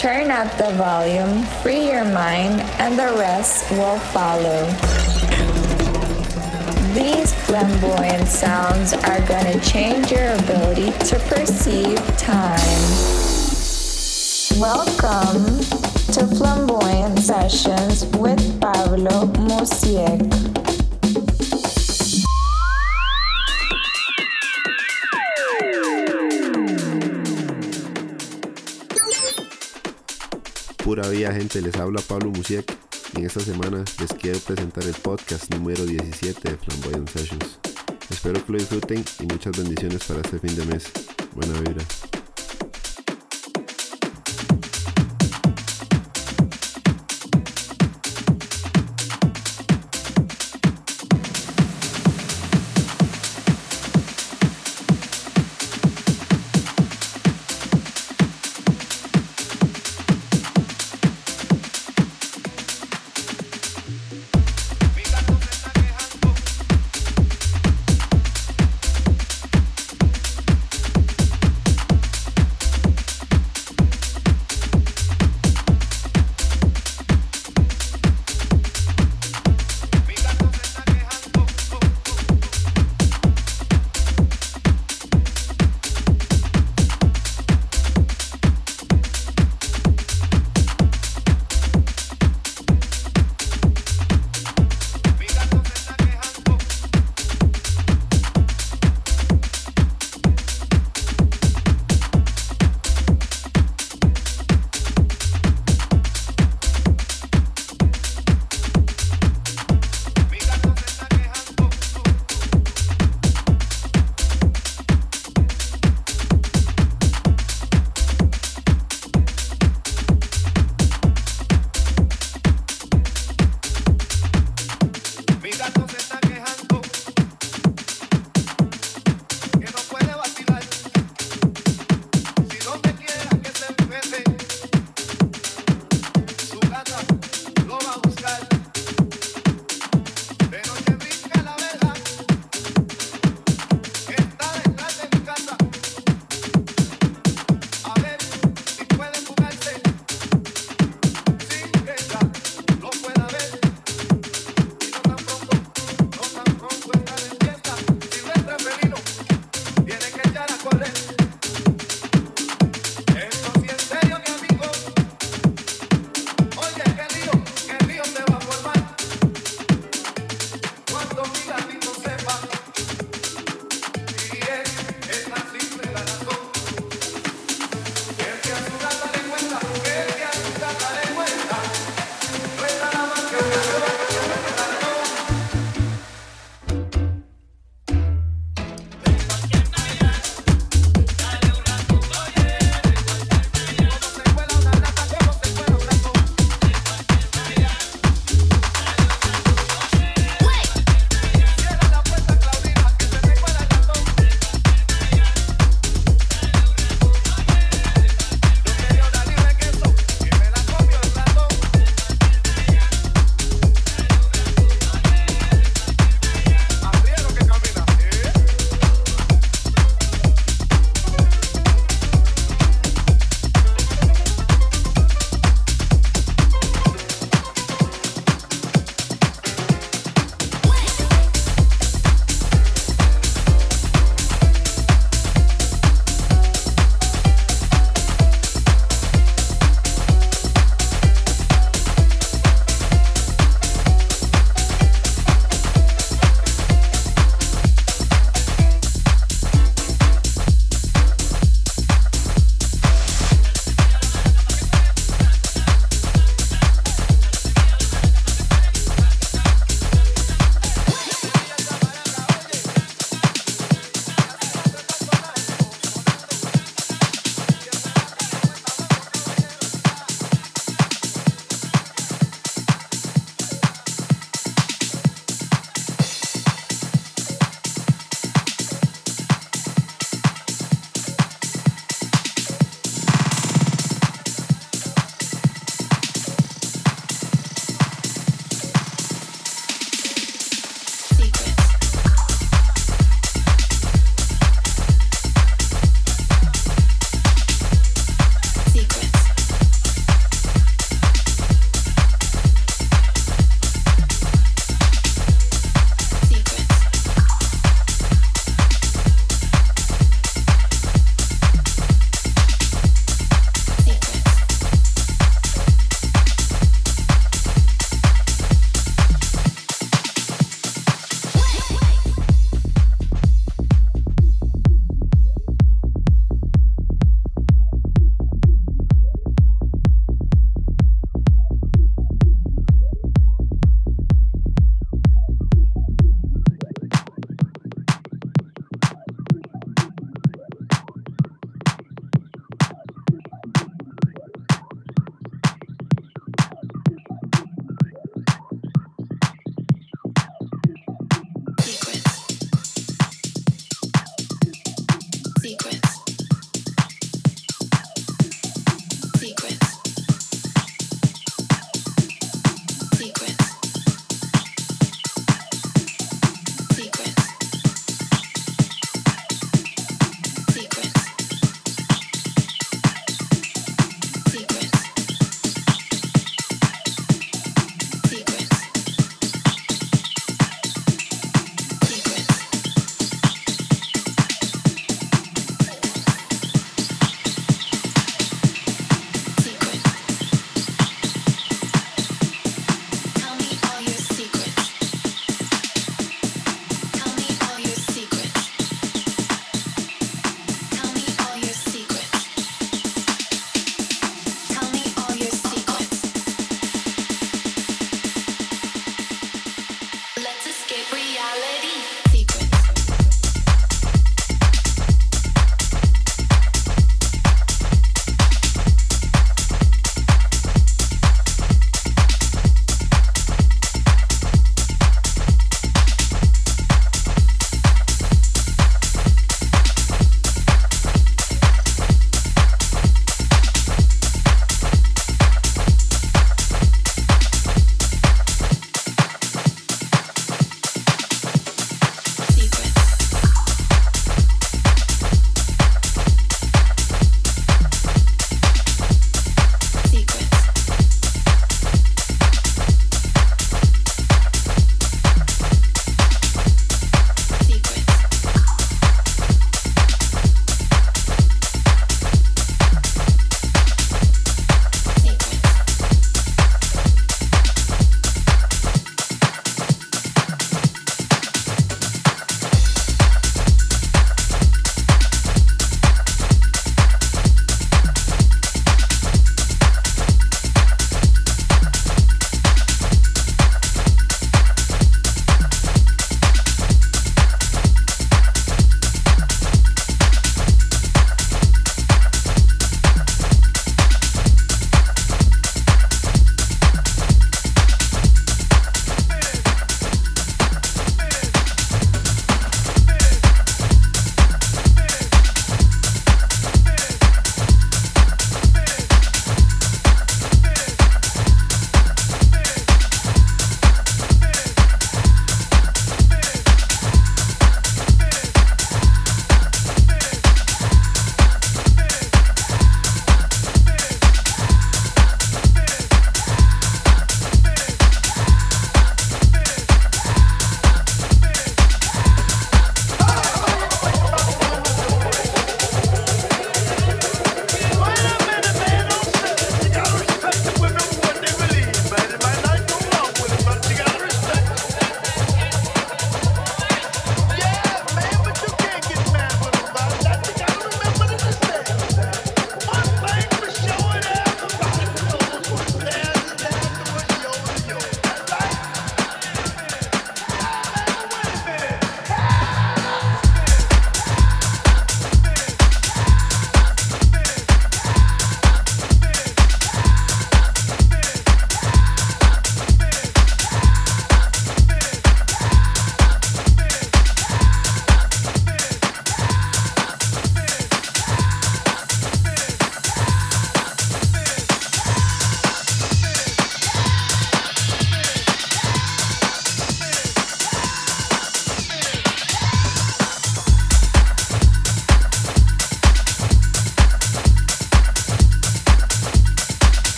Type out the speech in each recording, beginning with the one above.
Turn up the volume, free your mind, and the rest will follow. These flamboyant sounds are gonna change your ability to perceive time. Welcome to Flamboyant Sessions with Pablo Muzi3k. Pura vida gente, les habla Pablo Musiek y en esta semana les quiero presentar el podcast número 17 de Flamboyant Sessions. Espero que lo disfruten y muchas bendiciones para este fin de mes. Buena vibra.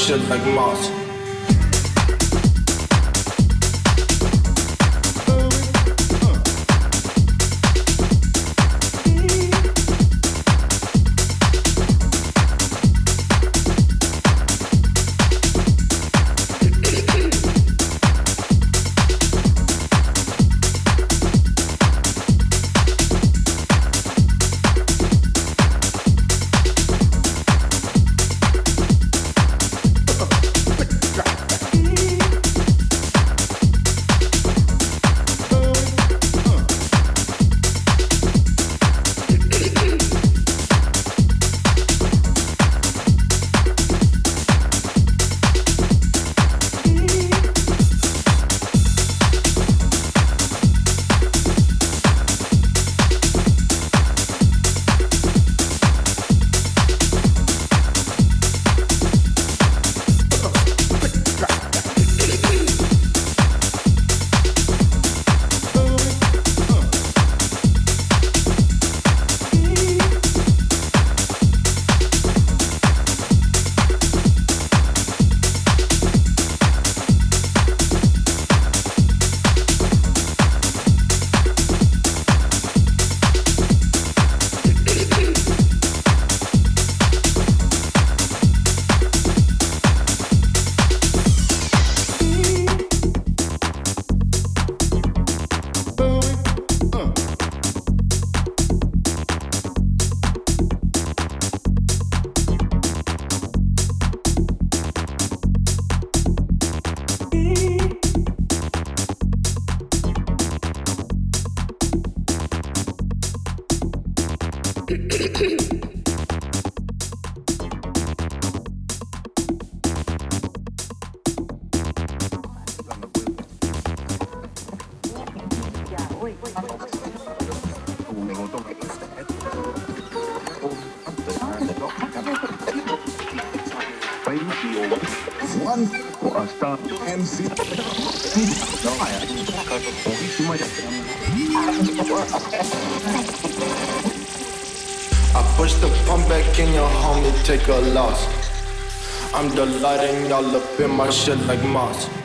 shit like moss. take a loss. I'm delighting y'all up in my shit like moss.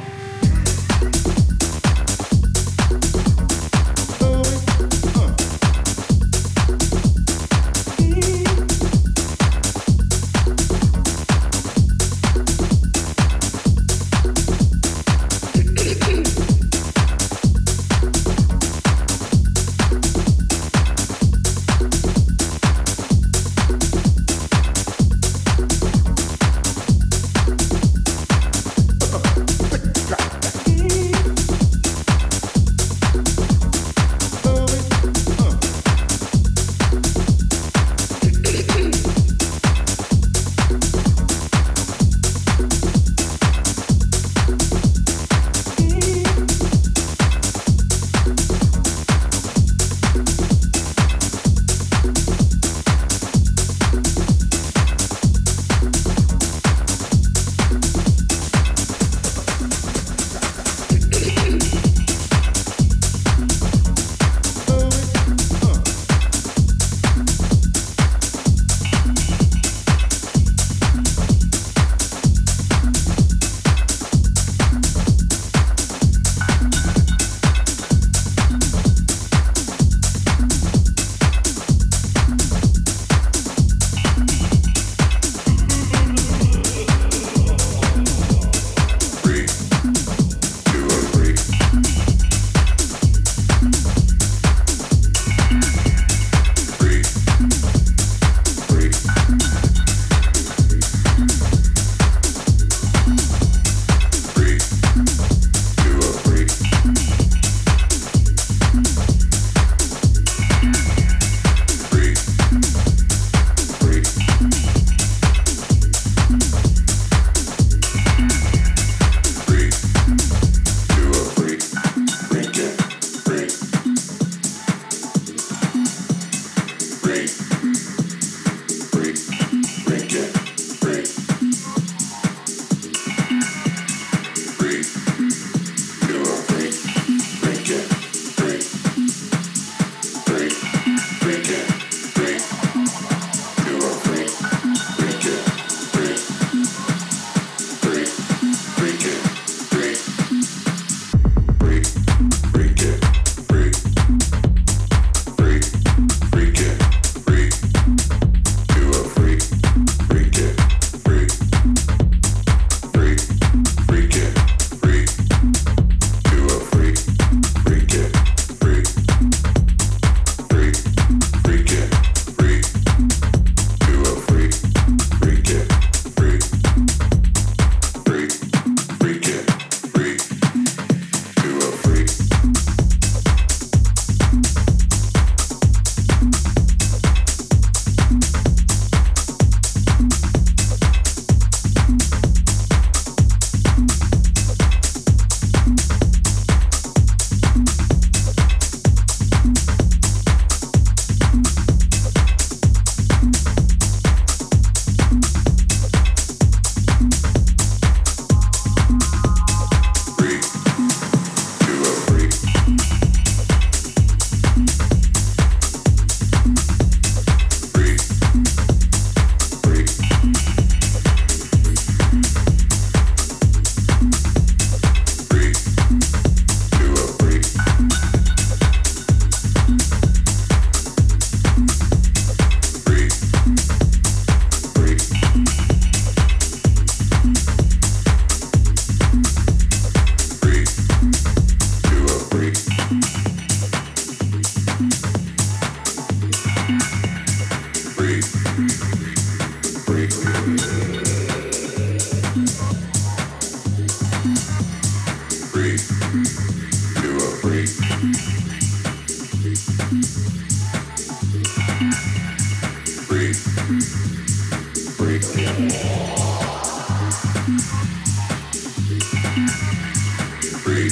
You're free.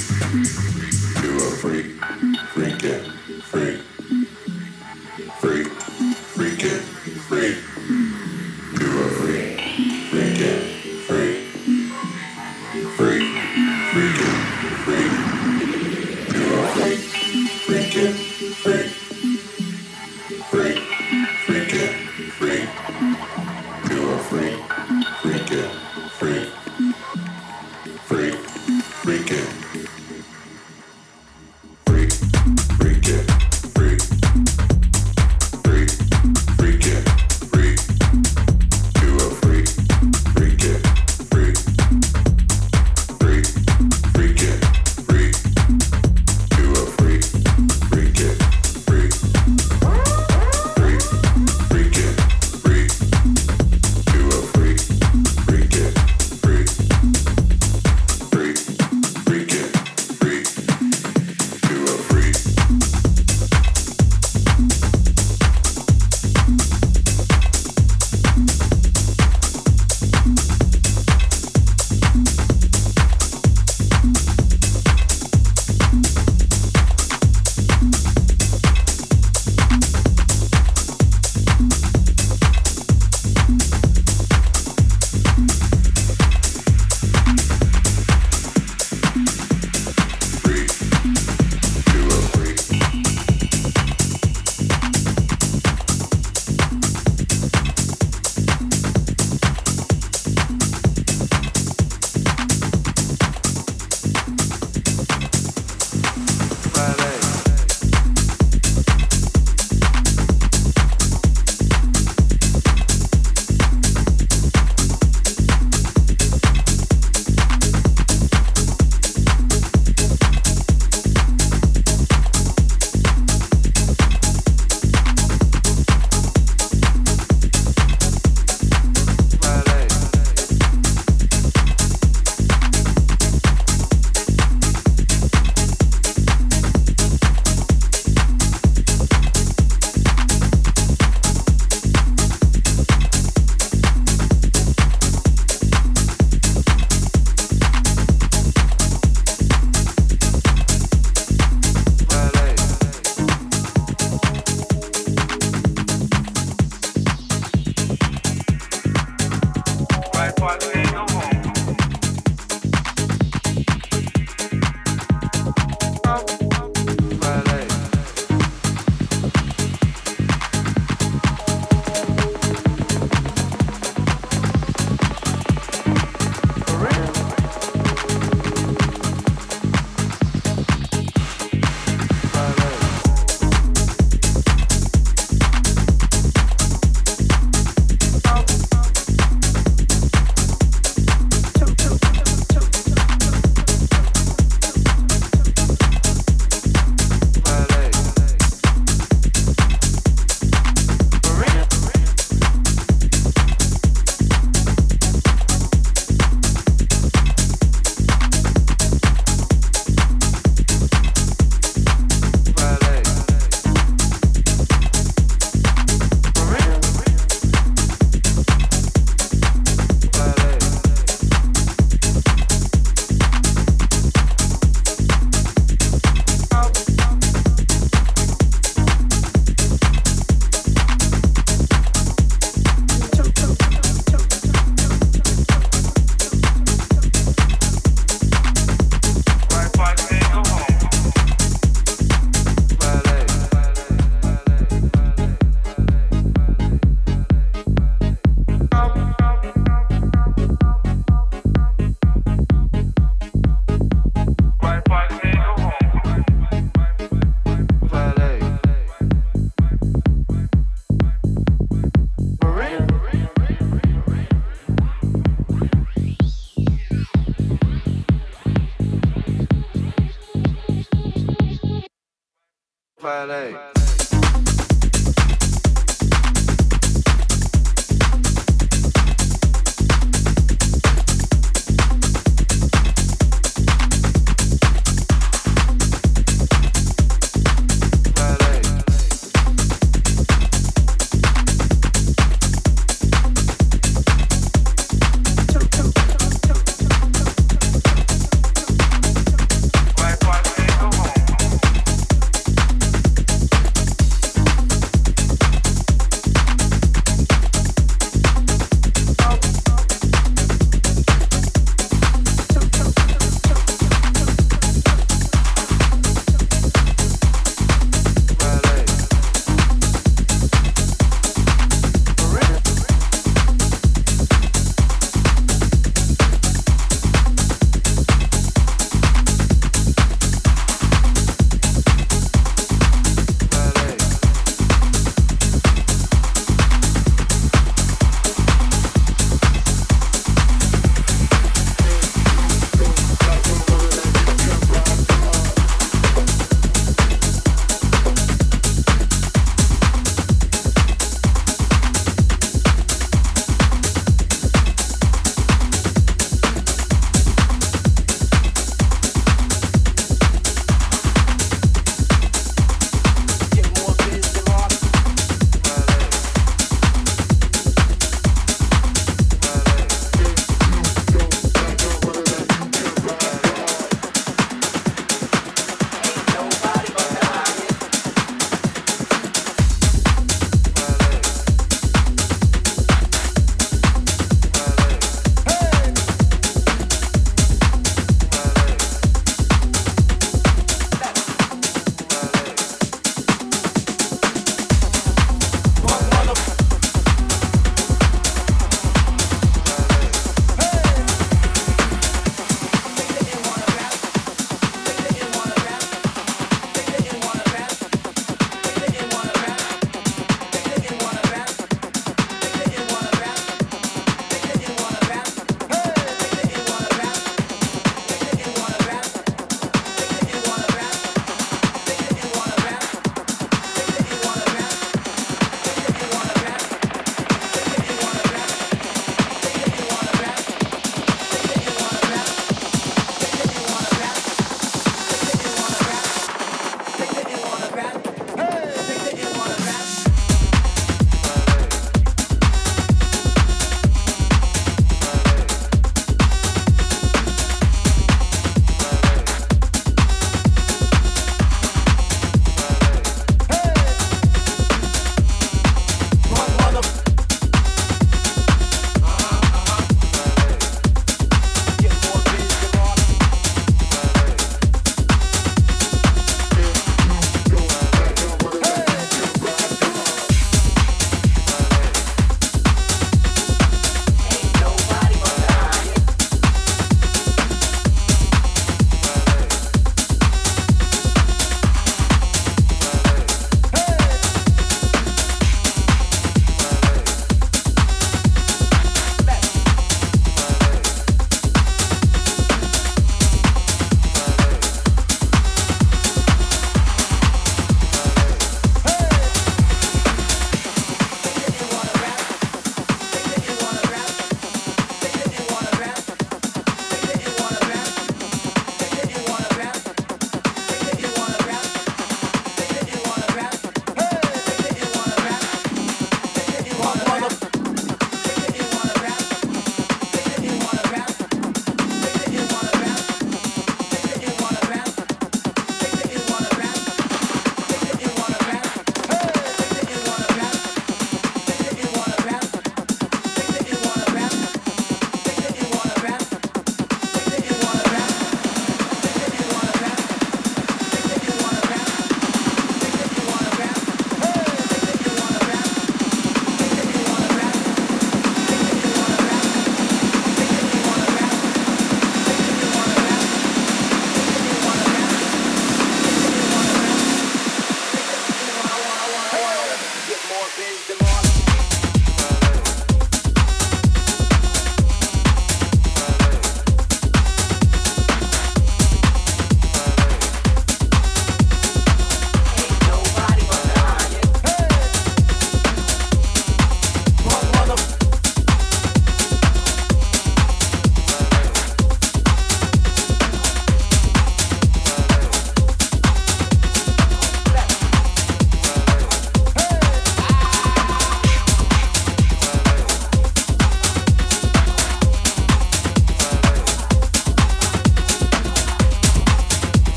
You're free.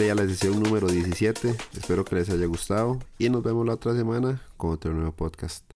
Gracias por darle play a la sesión número 17. Espero que les haya gustado y nos vemos la otra semana con otro nuevo podcast.